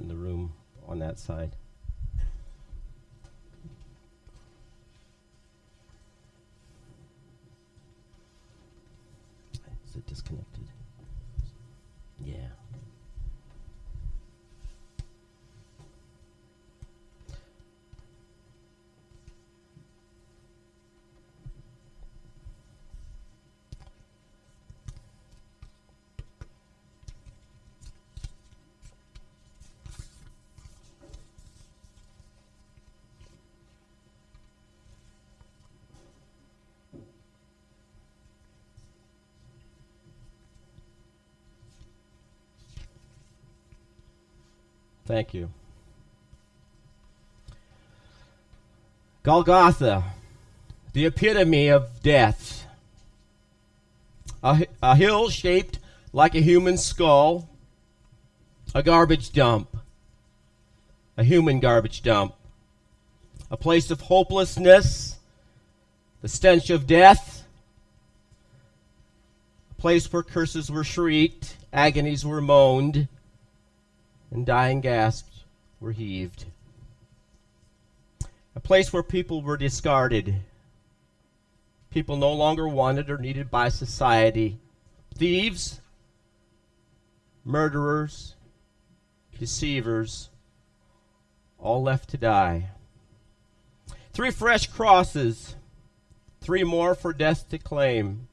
in the room on that side. Is it disconnected? Yeah. Thank you. Golgotha, the epitome of death. A, a hill shaped like a human skull, a garbage dump, a human garbage dump, a place of hopelessness, the stench of death, a place where curses were shrieked, agonies were moaned and dying gasps were heaved. A place where people were discarded. People no longer wanted or needed by society. Thieves, murderers, deceivers, all left to die. Three fresh crosses, three more for death to claim.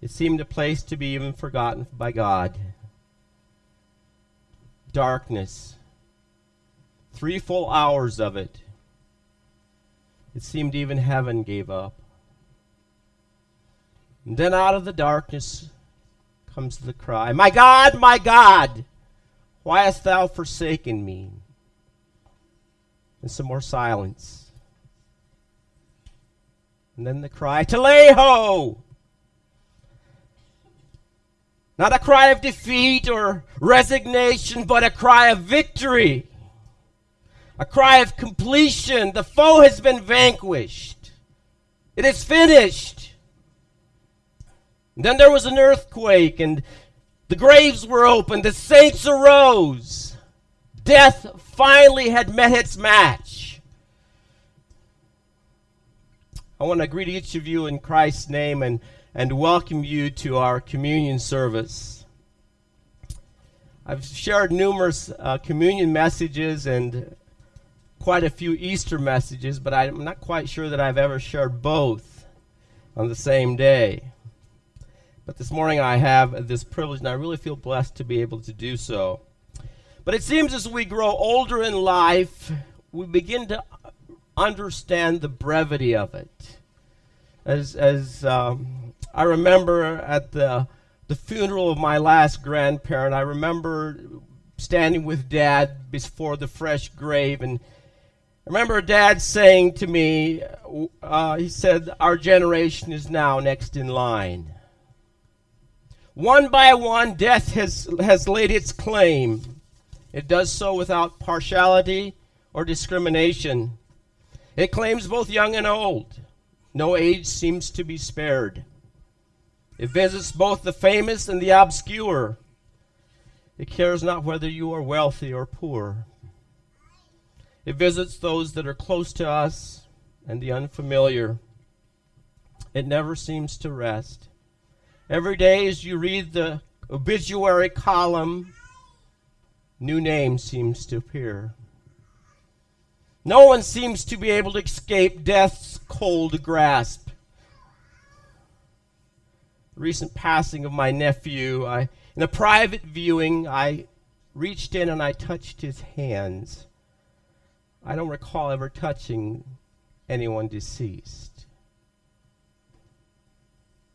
It seemed a place to be even forgotten by God darkness. Three full hours of it. It seemed even heaven gave up. And then out of the darkness comes the cry My God, my God, why hast thou forsaken me? And some more silence. And then the cry, Teleho! Not a cry of defeat or resignation, but a cry of victory. A cry of completion. The foe has been vanquished. It is finished. And then there was an earthquake, and the graves were opened. The saints arose. Death finally had met its match. I want to greet each of you in Christ's name and and welcome you to our communion service. I've shared numerous uh, communion messages and quite a few Easter messages, but I'm not quite sure that I've ever shared both on the same day. But this morning I have this privilege, and I really feel blessed to be able to do so. But it seems as we grow older in life, we begin to understand the brevity of it. As, as um, I remember at the the funeral of my last grandparent, I remember standing with dad before the fresh grave and I remember dad saying to me, uh, he said, Our generation is now next in line. One by one, death has, has laid its claim. It does so without partiality or discrimination. It claims both young and old. No age seems to be spared. It visits both the famous and the obscure. It cares not whether you are wealthy or poor. It visits those that are close to us and the unfamiliar. It never seems to rest. Every day, as you read the obituary column, new name seems to appear. No one seems to be able to escape death's cold grasp The recent passing of my nephew, I, in a private viewing, I reached in and I touched his hands. I don't recall ever touching anyone deceased.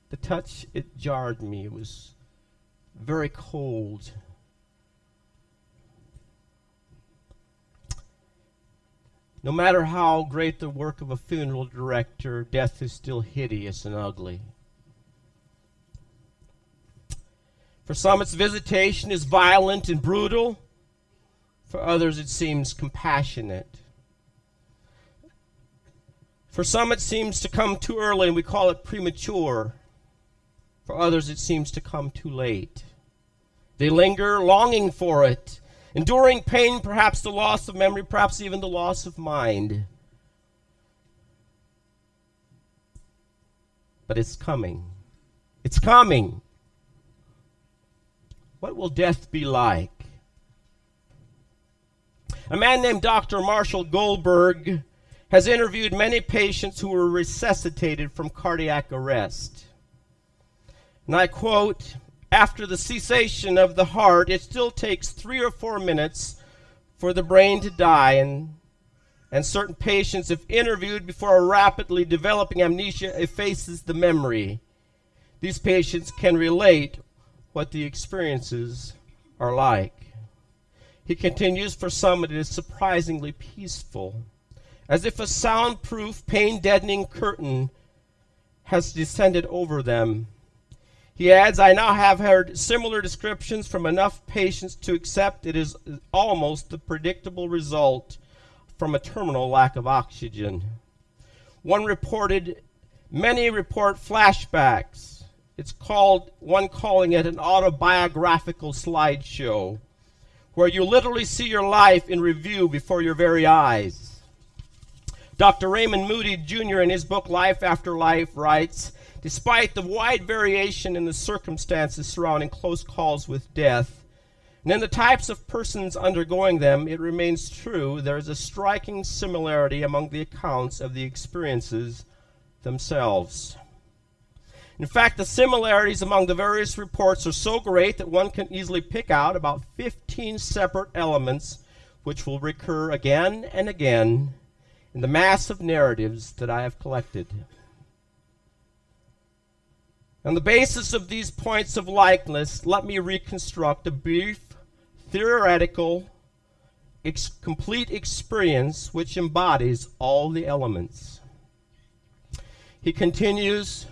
The touch, it jarred me. It was very cold. No matter how great the work of a funeral director, death is still hideous and ugly. For some, its visitation is violent and brutal. For others, it seems compassionate. For some, it seems to come too early, and we call it premature. For others, it seems to come too late. They linger, longing for it, enduring pain, perhaps the loss of memory, perhaps even the loss of mind. But it's coming. It's coming. What will death be like? A man named Dr. Marshall Goldberg has interviewed many patients who were resuscitated from cardiac arrest. And I quote After the cessation of the heart, it still takes three or four minutes for the brain to die, and, and certain patients, if interviewed before a rapidly developing amnesia effaces the memory, these patients can relate what the experiences are like. He continues, for some it is surprisingly peaceful, as if a soundproof, pain deadening curtain has descended over them. He adds, I now have heard similar descriptions from enough patients to accept it is almost the predictable result from a terminal lack of oxygen. One reported, many report flashbacks. It's called, one calling it an autobiographical slideshow where you literally see your life in review before your very eyes. Dr. Raymond Moody Jr., in his book Life After Life, writes Despite the wide variation in the circumstances surrounding close calls with death, and in the types of persons undergoing them, it remains true there is a striking similarity among the accounts of the experiences themselves. In fact, the similarities among the various reports are so great that one can easily pick out about 15 separate elements which will recur again and again in the mass of narratives that I have collected. On the basis of these points of likeness, let me reconstruct a brief, theoretical, ex- complete experience which embodies all the elements. He continues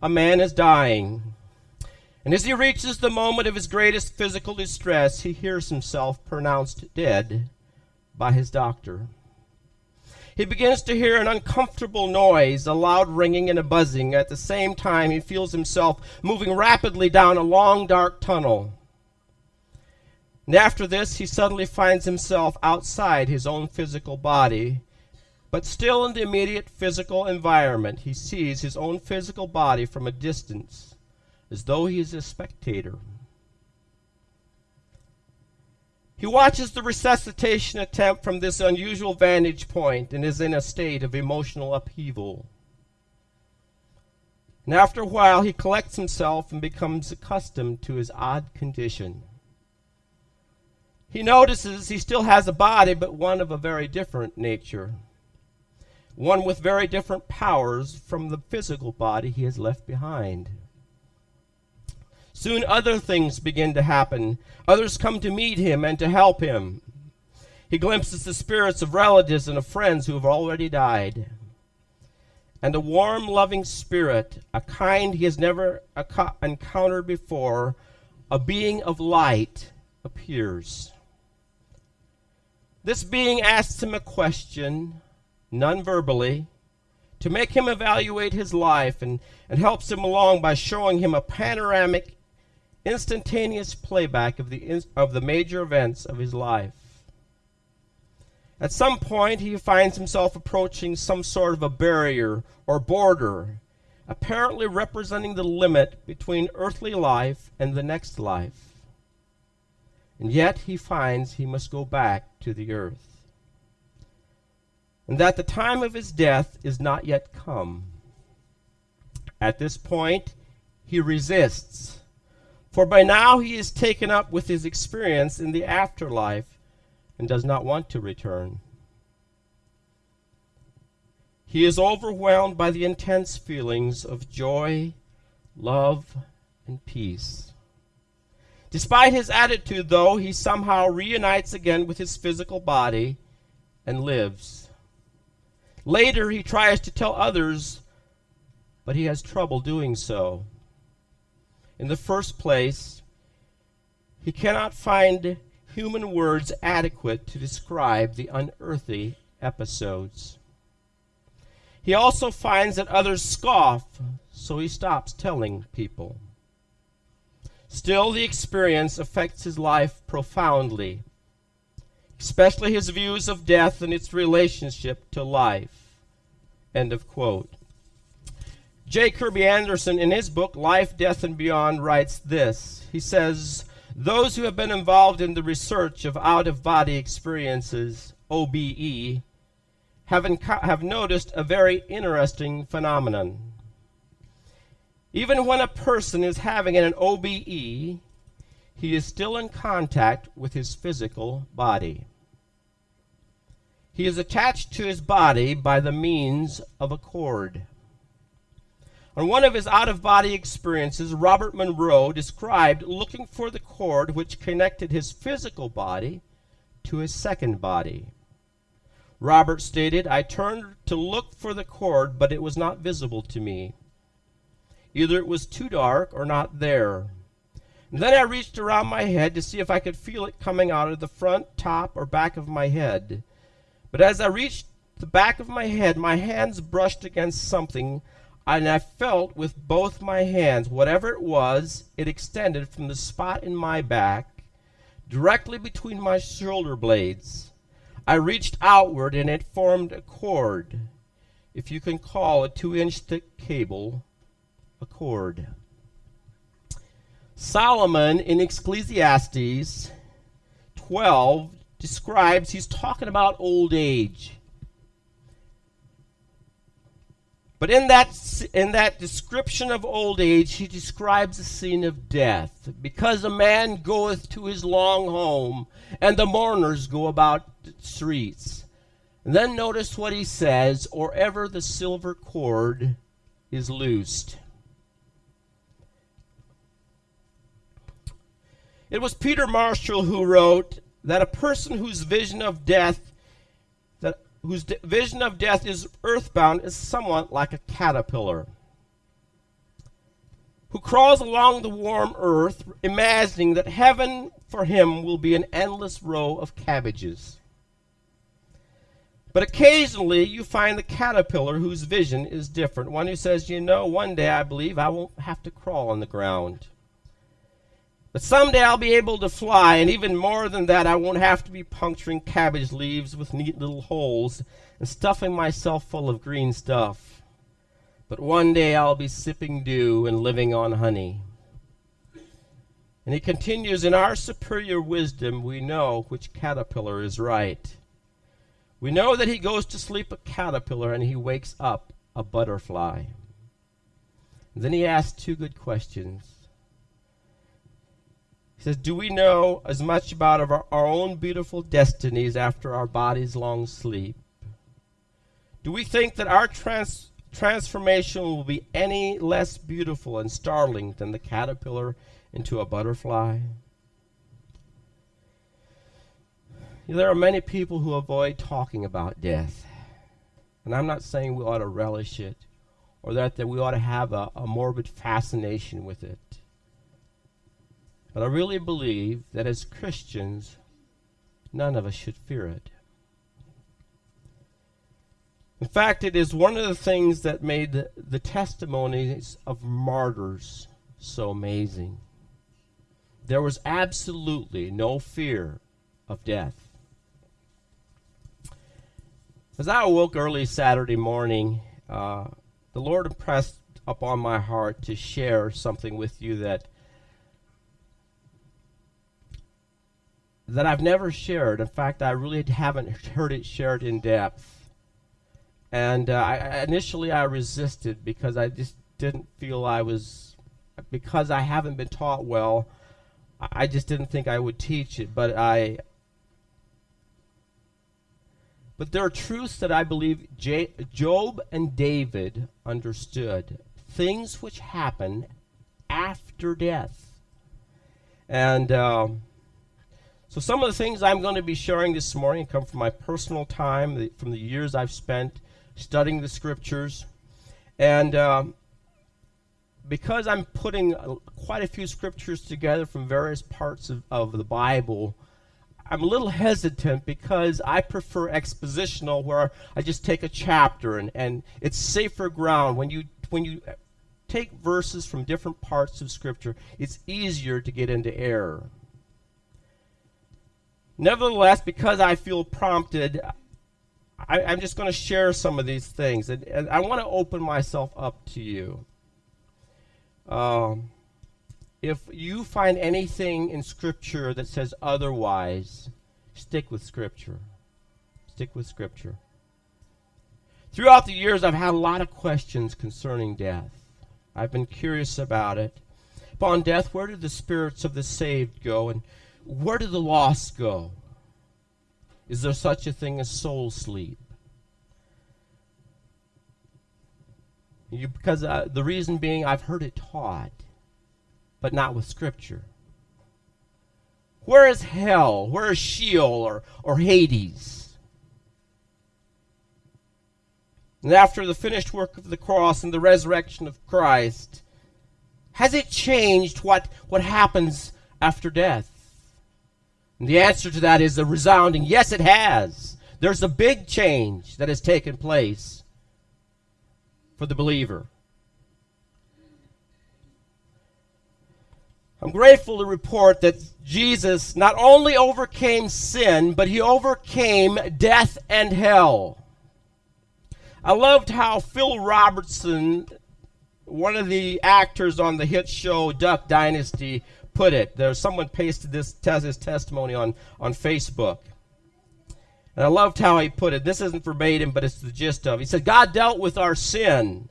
a man is dying. And as he reaches the moment of his greatest physical distress, he hears himself pronounced dead by his doctor. He begins to hear an uncomfortable noise, a loud ringing and a buzzing. At the same time, he feels himself moving rapidly down a long, dark tunnel. And after this, he suddenly finds himself outside his own physical body but still in the immediate physical environment, he sees his own physical body from a distance, as though he is a spectator. He watches the resuscitation attempt from this unusual vantage point and is in a state of emotional upheaval. And after a while, he collects himself and becomes accustomed to his odd condition. He notices he still has a body, but one of a very different nature one with very different powers from the physical body he has left behind. Soon other things begin to happen. Others come to meet him and to help him. He glimpses the spirits of relatives and of friends who have already died. And a warm, loving spirit, a kind he has never encountered before, a being of light, appears. This being asks him a question non verbally, to make him evaluate his life and, and helps him along by showing him a panoramic, instantaneous playback of the, of the major events of his life. At some point, he finds himself approaching some sort of a barrier or border, apparently representing the limit between earthly life and the next life. And yet he finds he must go back to the earth and that the time of his death is not yet come. At this point, he resists, for by now he is taken up with his experience in the afterlife and does not want to return. He is overwhelmed by the intense feelings of joy, love, and peace. Despite his attitude, though, he somehow reunites again with his physical body and lives. Later, he tries to tell others, but he has trouble doing so. In the first place, he cannot find human words adequate to describe the unearthly episodes. He also finds that others scoff, so he stops telling people. Still, the experience affects his life profoundly, especially his views of death and its relationship to life. End of quote. J. Kerby Anderson, in his book Life, Death, and Beyond, writes this. He says, Those who have been involved in the research of out of body experiences, OBE, have, have noticed a very interesting phenomenon. Even when a person is having an OBE, he is still in contact with his physical body. He is attached to his body by the means of a cord. On one of his out of body experiences, Robert Monroe described looking for the cord which connected his physical body to his second body. Robert stated, I turned to look for the cord, but it was not visible to me. Either it was too dark or not there. And then I reached around my head to see if I could feel it coming out of the front, top, or back of my head. But as I reached the back of my head, my hands brushed against something, and I felt with both my hands, whatever it was, it extended from the spot in my back, directly between my shoulder blades. I reached outward, and it formed a cord, if you can call a two inch thick cable a cord. Solomon in Ecclesiastes 12 describes, he's talking about old age. But in that, in that description of old age, he describes a scene of death. Because a man goeth to his long home, and the mourners go about the streets. And then notice what he says, or ever the silver cord is loosed. It was Peter Marshall who wrote that a person whose vision of death whose vision of death is earthbound is somewhat like a caterpillar who crawls along the warm earth imagining that heaven for him will be an endless row of cabbages. But occasionally you find the caterpillar whose vision is different, one who says, "You know, one day I believe I won't have to crawl on the ground." But someday I'll be able to fly, and even more than that, I won't have to be puncturing cabbage leaves with neat little holes and stuffing myself full of green stuff. But one day I'll be sipping dew and living on honey. And he continues, In our superior wisdom, we know which caterpillar is right. We know that he goes to sleep a caterpillar and he wakes up a butterfly. And then he asks two good questions says, Do we know as much about our, our own beautiful destinies after our body's long sleep? Do we think that our trans- transformation will be any less beautiful and startling than the caterpillar into a butterfly? There are many people who avoid talking about death. And I'm not saying we ought to relish it or that, that we ought to have a, a morbid fascination with it. But I really believe that as Christians, none of us should fear it. In fact, it is one of the things that made the, testimonies of martyrs so amazing. There was absolutely no fear of death. As I awoke early Saturday morning, uh, the Lord impressed upon my heart to share something with you that that I've never shared. In fact, I really haven't heard it shared in depth. And uh, I, initially, I resisted because I just didn't feel I was, because I haven't been taught well. I just didn't think I would teach it. But I, but there are truths that I believe J- Job and David understood, things which happen after death, and. Um, so, some of the things I'm going to be sharing this morning come from my personal time, the, from the years I've spent studying the scriptures. And um, because I'm putting uh, quite a few scriptures together from various parts of, of the Bible, I'm a little hesitant because I prefer expositional, where I just take a chapter and, and it's safer ground. When you, when you take verses from different parts of Scripture, it's easier to get into error. Nevertheless, because I feel prompted, I, am just going to share some of these things. And, and I want to open myself up to you. Um, if you find anything in Scripture that says otherwise, stick with Scripture. Stick with Scripture. Throughout the years, I've had a lot of questions concerning death. I've been curious about it. Upon death, where do the spirits of the saved go, and where do the lost go? Is there such a thing as soul sleep? You, because uh, the reason being, I've heard it taught, but not with Scripture. Where is hell? Where is Sheol or, or Hades? And after the finished work of the cross and the resurrection of Christ, has it changed what, what happens after death? And the answer to that is a resounding yes, it has. There's a big change that has taken place for the believer. I'm grateful to report that Jesus not only overcame sin, but he overcame death and hell. I loved how Phil Robertson, one of the actors on the hit show Duck Dynasty, put it. There's someone pasted this his testimony on, on Facebook. And I loved how he put it. This isn't verbatim, but it's the gist of it. He said, God dealt with our sin.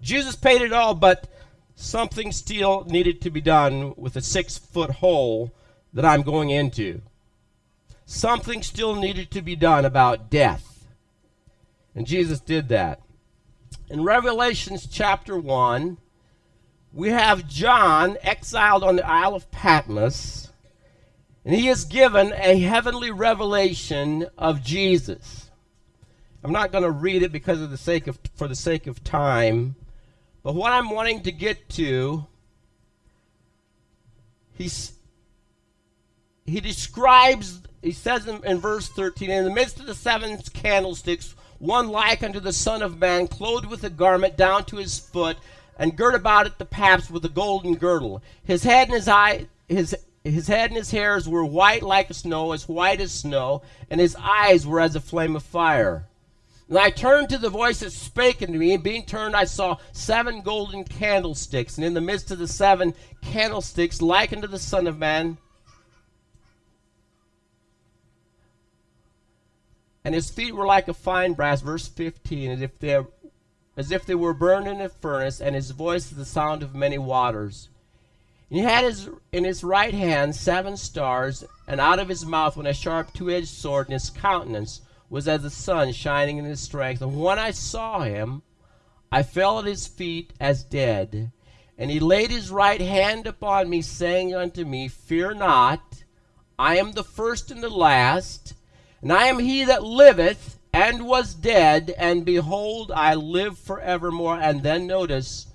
Jesus paid it all, but something still needed to be done with a six foot hole that I'm going into. Something still needed to be done about death. And Jesus did that. In Revelations chapter 1, we have John exiled on the Isle of Patmos, and he is given a heavenly revelation of Jesus. I'm not going to read it because of the sake of for the sake of time, but what I'm wanting to get to he's he describes he says in, in verse 13 in the midst of the seven candlesticks one like unto the son of man clothed with a garment down to his foot and girt about it the paps with a golden girdle. His head and his eye, his his head and his hairs were white like snow, as white as snow, and his eyes were as a flame of fire. And I turned to the voice that spake unto me, and being turned, I saw seven golden candlesticks, and in the midst of the seven candlesticks, like unto the Son of Man, and his feet were like a fine brass, verse 15, as if they as if they were burned in a furnace, and his voice is the sound of many waters. And he had his, in his right hand seven stars, and out of his mouth went a sharp two edged sword, and his countenance was as the sun shining in his strength. And when I saw him, I fell at his feet as dead. And he laid his right hand upon me, saying unto me, Fear not, I am the first and the last, and I am he that liveth and was dead, and behold, I live forevermore. And then notice,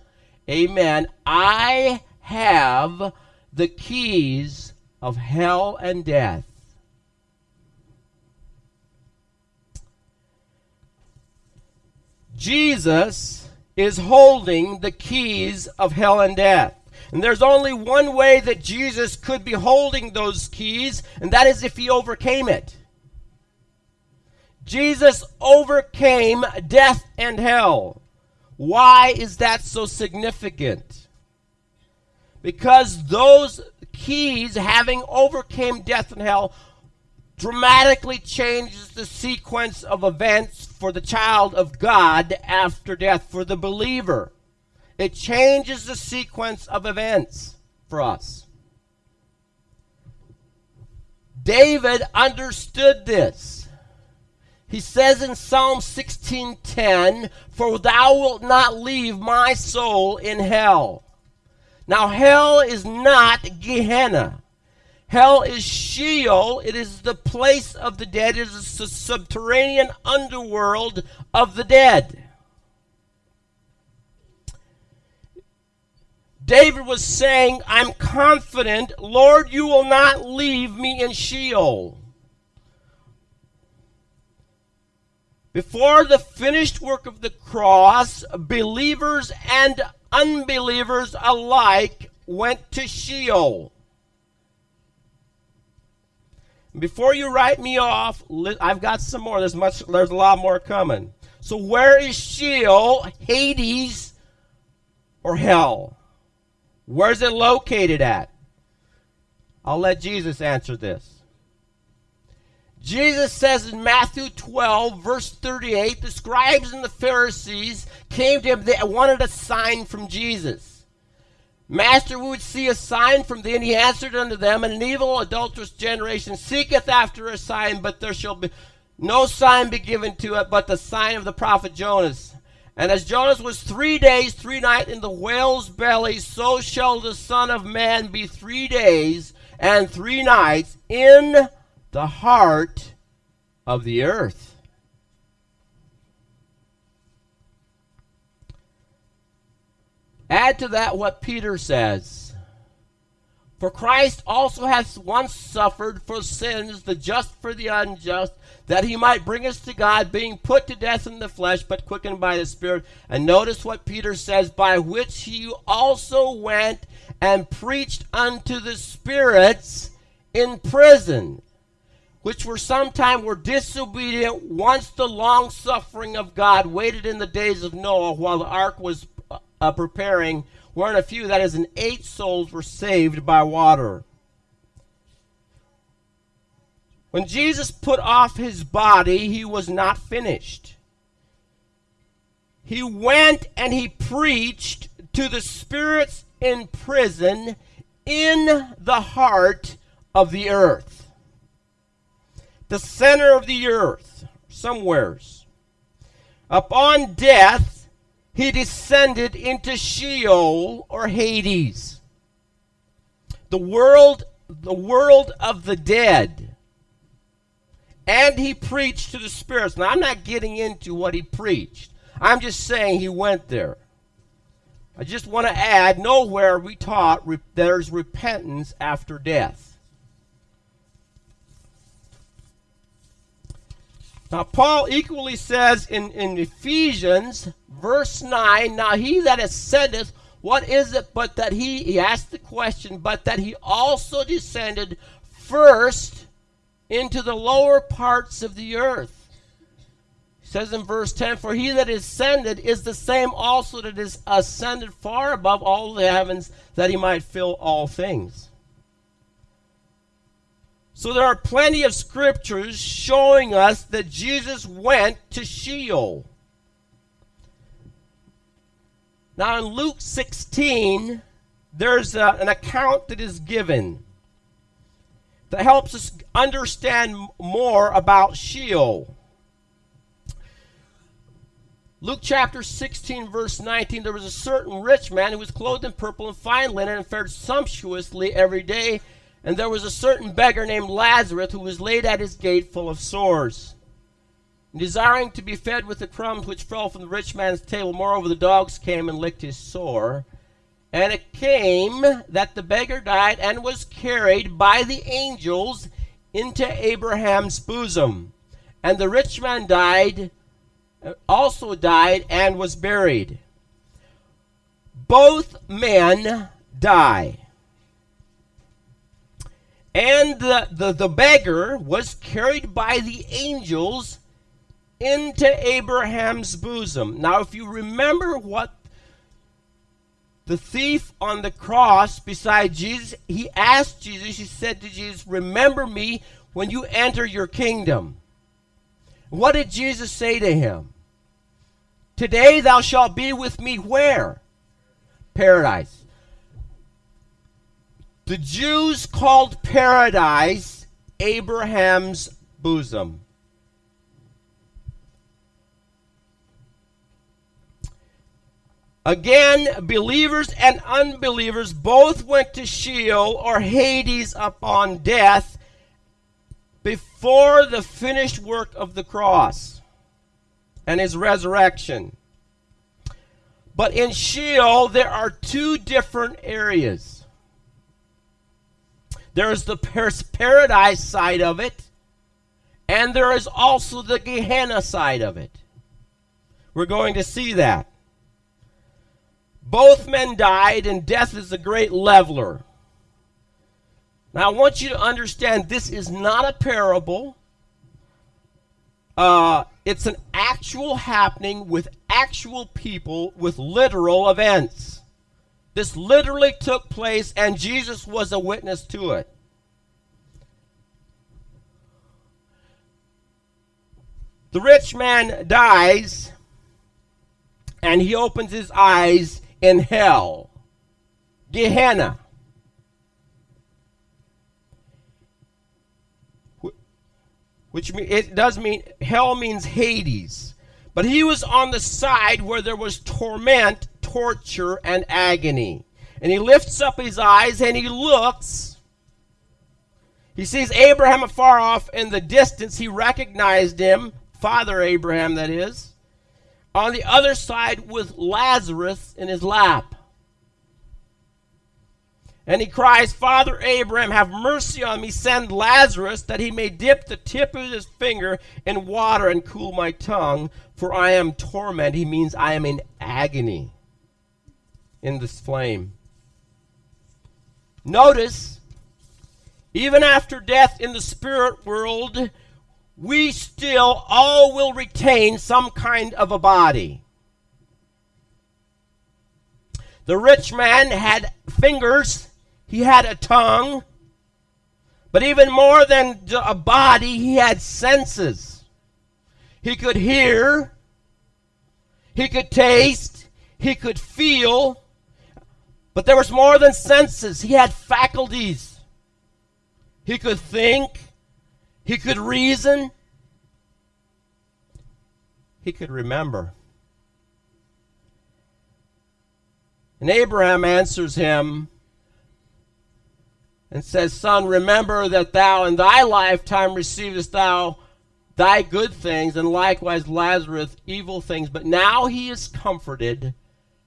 Amen. I have the keys of hell and death. Jesus is holding the keys of hell and death. And there's only one way that Jesus could be holding those keys, and that is if he overcame it. Jesus overcame death and hell. Why is that so significant? Because those keys, having overcame death and hell, dramatically changes the sequence of events for the child of God after death, for the believer. It changes the sequence of events for us. David understood this. He says in Psalm 16:10, "For thou wilt not leave my soul in hell." Now hell is not Gehenna. Hell is Sheol. It is the place of the dead. It is the subterranean underworld of the dead. David was saying, I'm confident, Lord, you will not leave me in Sheol. Before the finished work of the cross, believers and unbelievers alike went to Sheol. Before you write me off, I've got some more. There's much. There's a lot more coming. So where is Sheol, Hades, or hell? Where's it located at? I'll let Jesus answer this. Jesus says in Matthew 12, verse 38, the scribes and the Pharisees came to him. They wanted a sign from Jesus. Master, we would see a sign from thee. And he answered unto them, An evil, adulterous generation seeketh after a sign, but there shall be no sign be given to it but the sign of the prophet Jonas. And as Jonas was three days, three nights in the whale's belly, so shall the Son of Man be three days and three nights in the heart of the earth. Add to that what Peter says. For Christ also has once suffered for sins, the just for the unjust, that he might bring us to God, being put to death in the flesh, but quickened by the Spirit. And notice what Peter says, by which he also went and preached unto the spirits in prison which were sometime were disobedient once the long suffering of God waited in the days of Noah while the ark was uh, preparing, wherein a few, that is, in eight souls were saved by water. When Jesus put off his body, he was not finished. He went and he preached to the spirits in prison in the heart of the earth the center of the earth, somewheres. Upon death, he descended into Sheol or Hades, the world, the world of the dead. And he preached to the spirits. Now, I'm not getting into what he preached. I'm just saying he went there. I just want to add nowhere we taught re- there's repentance after death. Now, Paul equally says in, in Ephesians, verse 9, Now he that ascendeth, what is it but that he, he asked the question, but that he also descended first into the lower parts of the earth? He says in verse 10, For he that ascended is the same also that is ascended far above all the heavens, that he might fill all things. So there are plenty of scriptures showing us that Jesus went to Sheol. Now in Luke 16, there's a, an account that is given that helps us understand more about Sheol. Luke chapter 16, verse 19 there was a certain rich man who was clothed in purple and fine linen and fared sumptuously every day and there was a certain beggar named Lazarus who was laid at his gate full of sores. desiring to be fed with the crumbs which fell from the rich man's table, moreover, the dogs came and licked his sore. And it came that the beggar died and was carried by the angels into Abraham's bosom. And the rich man died, uh, also died, and was buried. Both men die. And the, the, the beggar was carried by the angels into Abraham's bosom. Now, if you remember what the thief on the cross beside Jesus, he asked Jesus, he said to Jesus, Remember me when you enter your kingdom. What did Jesus say to him? Today thou shalt be with me where? Paradise. The Jews called paradise Abraham's bosom. Again, believers and unbelievers both went to Sheol or Hades upon death before the finished work of the cross and his resurrection. But in Sheol, there are two different areas. There is the paradise side of it, and there is also the Gehenna side of it. We're going to see that. Both men died, and death is a great leveler. Now, I want you to understand this is not a parable. Uh, it's an actual happening with actual people with literal events. This literally took place, and Jesus was a witness to it. The rich man dies, and he opens his eyes in hell, Gehenna. Which it does mean hell means Hades. But he was on the side where there was torment, torture, and agony. And he lifts up his eyes and he looks. He sees Abraham afar off in the distance. He recognized him, Father Abraham, that is, on the other side with Lazarus in his lap. And he cries, Father Abraham, have mercy on me. Send Lazarus that he may dip the tip of his finger in water and cool my tongue, for I am torment. He means I am in agony in this flame. Notice, even after death in the spirit world, we still all will retain some kind of a body. The rich man had fingers he had a tongue, but even more than a body, he had senses. He could hear, he could taste, he could feel, but there was more than senses. He had faculties. He could think, he could reason, he could remember. And Abraham answers him and says, Son, remember that thou in thy lifetime receivest thou thy good things, and likewise Lazarus evil things. But now he is comforted,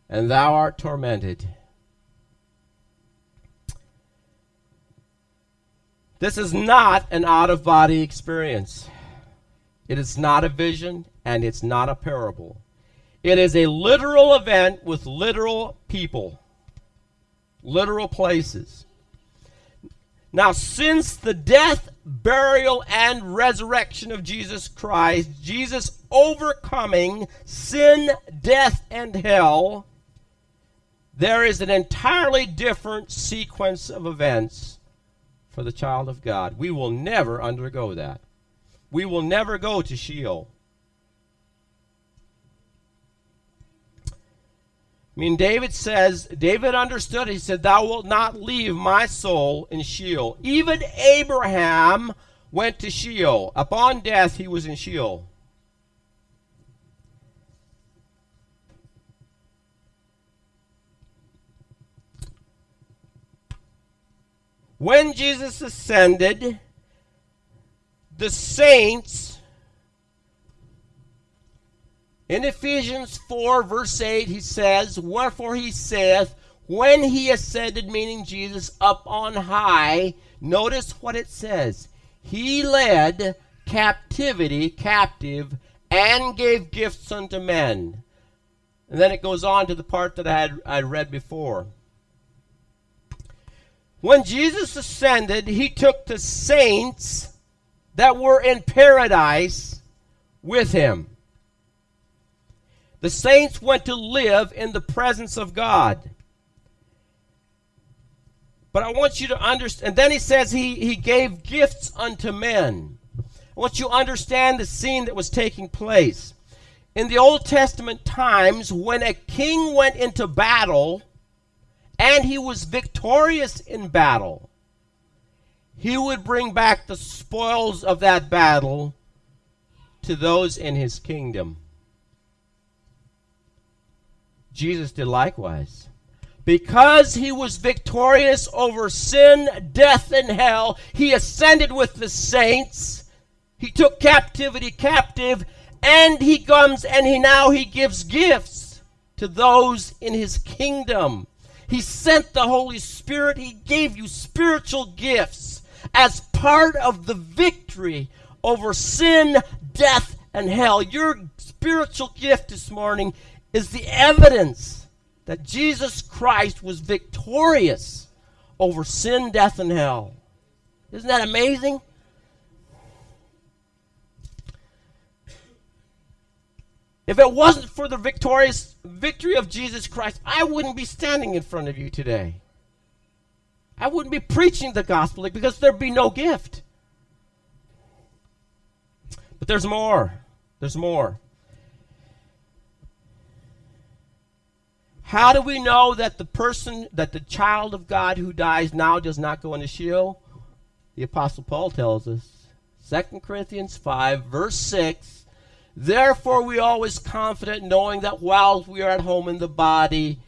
and thou art tormented. This is not an out of body experience. It is not a vision, and it's not a parable. It is a literal event with literal people, literal places. Now, since the death, burial, and resurrection of Jesus Christ, Jesus overcoming sin, death, and hell, there is an entirely different sequence of events for the child of God. We will never undergo that. We will never go to Sheol. I mean, David says, David understood. He said, Thou wilt not leave my soul in Sheol. Even Abraham went to Sheol. Upon death, he was in Sheol. When Jesus ascended, the saints in Ephesians 4, verse 8, he says, Wherefore he saith, When he ascended, meaning Jesus, up on high, notice what it says. He led captivity captive and gave gifts unto men. And then it goes on to the part that I had I read before. When Jesus ascended, he took the saints that were in paradise with him. The saints went to live in the presence of God. But I want you to understand. And then he says he, he gave gifts unto men. I want you to understand the scene that was taking place. In the Old Testament times, when a king went into battle and he was victorious in battle, he would bring back the spoils of that battle to those in his kingdom. Jesus did likewise. Because he was victorious over sin, death, and hell, he ascended with the saints. He took captivity captive, and he comes and he now he gives gifts to those in his kingdom. He sent the Holy Spirit. He gave you spiritual gifts as part of the victory over sin, death, and hell. Your spiritual gift this morning is the evidence that Jesus Christ was victorious over sin, death, and hell. Isn't that amazing? If it wasn't for the victorious victory of Jesus Christ, I wouldn't be standing in front of you today. I wouldn't be preaching the gospel because there'd be no gift. But there's more. There's more. How do we know that the person, that the child of God who dies now does not go into Sheol? The Apostle Paul tells us. 2 Corinthians 5, verse 6. Therefore, we always confident, knowing that while we are at home in the body,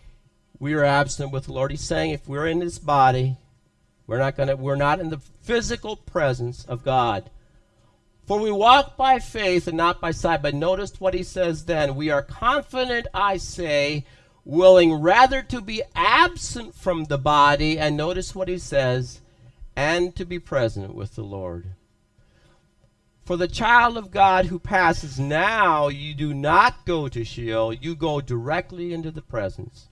we are absent with the Lord. He's saying if we're in this body, we're not gonna we're not in the physical presence of God. For we walk by faith and not by sight. But notice what he says then. We are confident, I say, willing rather to be absent from the body, and notice what he says, and to be present with the Lord. For the child of God who passes now, you do not go to Sheol, you go directly into the presence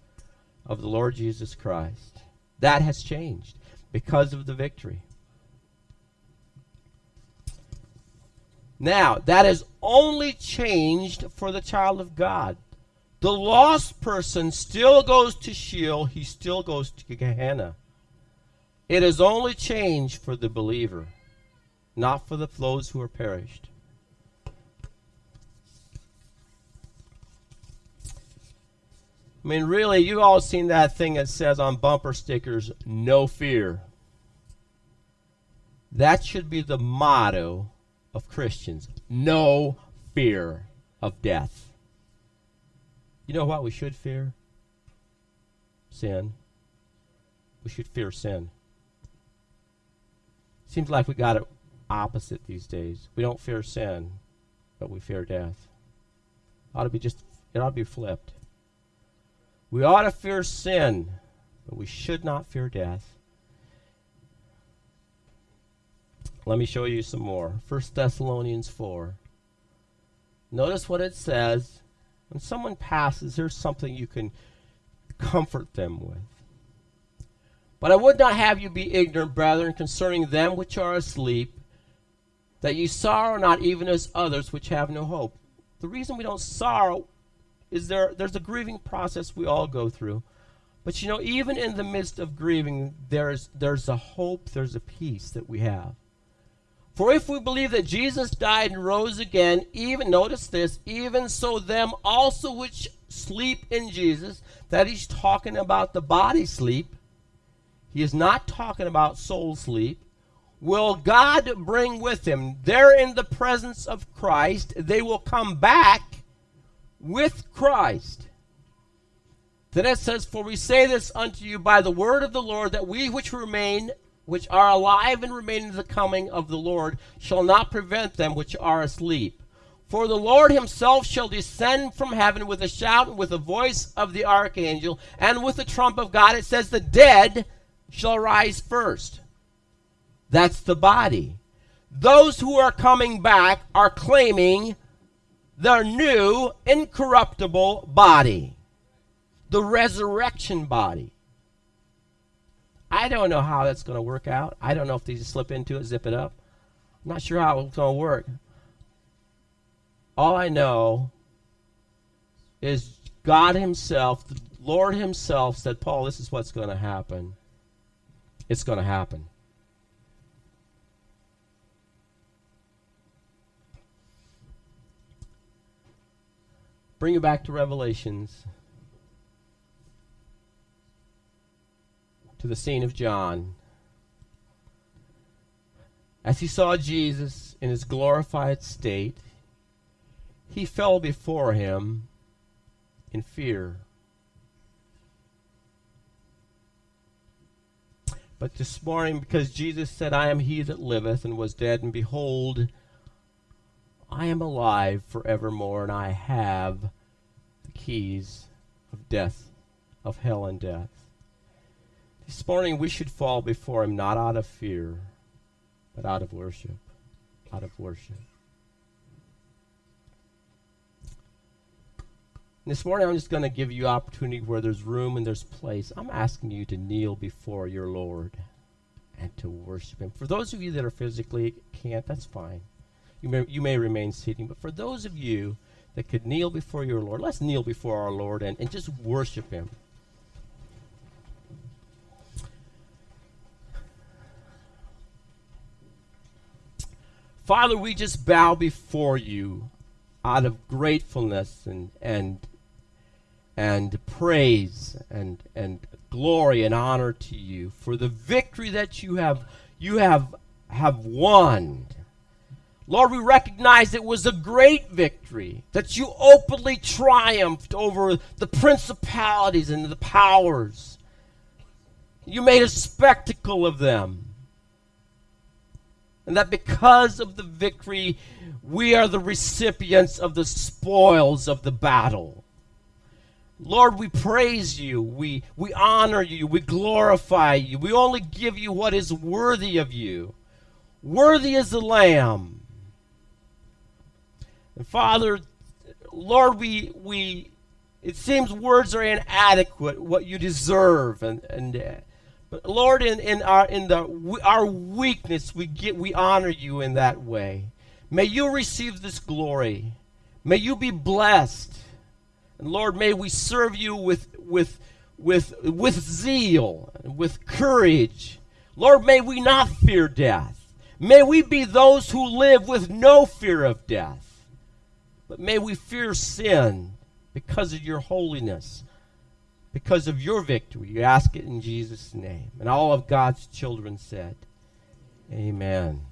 of the Lord Jesus Christ. That has changed because of the victory. Now, that has only changed for the child of God. The lost person still goes to Sheol, he still goes to Gehenna. It is only changed for the believer, not for the those who are perished. I mean, really, you all seen that thing that says on bumper stickers, no fear. That should be the motto of Christians no fear of death. You know what we should fear? Sin. We should fear sin. Seems like we got it opposite these days. We don't fear sin, but we fear death. Ought to be just it ought to be flipped. We ought to fear sin, but we should not fear death. Let me show you some more. 1 Thessalonians 4. Notice what it says when someone passes, there's something you can comfort them with. But I would not have you be ignorant, brethren, concerning them which are asleep, that ye sorrow not even as others which have no hope. The reason we don't sorrow is there there's a grieving process we all go through. But you know, even in the midst of grieving, there's there's a hope, there's a peace that we have. For if we believe that Jesus died and rose again, even, notice this, even so them also which sleep in Jesus, that he's talking about the body sleep, he is not talking about soul sleep, will God bring with him. They're in the presence of Christ. They will come back with Christ. Then it says, For we say this unto you by the word of the Lord, that we which remain which are alive and remain in the coming of the Lord shall not prevent them which are asleep. For the Lord himself shall descend from heaven with a shout and with the voice of the archangel and with the trump of God. It says, The dead shall rise first. That's the body. Those who are coming back are claiming their new incorruptible body, the resurrection body. I don't know how that's going to work out. I don't know if they just slip into it, zip it up. I'm not sure how it's going to work. All I know is God Himself, the Lord Himself said, Paul, this is what's going to happen. It's going to happen. Bring you back to Revelations. to the scene of John. As he saw Jesus in his glorified state, he fell before him in fear. But this morning, because Jesus said, I am he that liveth and was dead, and behold, I am alive forevermore, and I have the keys of death, of hell and death. This morning we should fall before Him not out of fear, but out of worship. Out of worship. this morning, I'm just going to give you opportunity where there's room and there's place. I'm asking you to kneel before your Lord and to worship Him. For those of you that are physically can't, that's fine. You may, you may remain sitting. But for those of you that could kneel before your Lord, let's kneel before our Lord and, and just worship Him. Father, we just bow before you out of gratefulness and, and and praise and and glory and honor to you for the victory that you have you have have won. Lord, we recognize it was a great victory that you openly triumphed over the principalities and the powers. You made a spectacle of them. And that because of the victory, we are the recipients of the spoils of the battle. Lord, we praise you. We, we honor you. We glorify you. We only give you what is worthy of you. Worthy is the Lamb. And Father, Lord, we, we it seems words are inadequate, what you deserve. And, and uh, but Lord, in, in, our, in the, our weakness, we, get, we honor you in that way. May you receive this glory. May you be blessed. And Lord, may we serve you with, with, with, with zeal, with courage. Lord, may we not fear death. May we be those who live with no fear of death. But may we fear sin because of your holiness, because of your victory. You ask it in Jesus' name. And all of God's children said, Amen.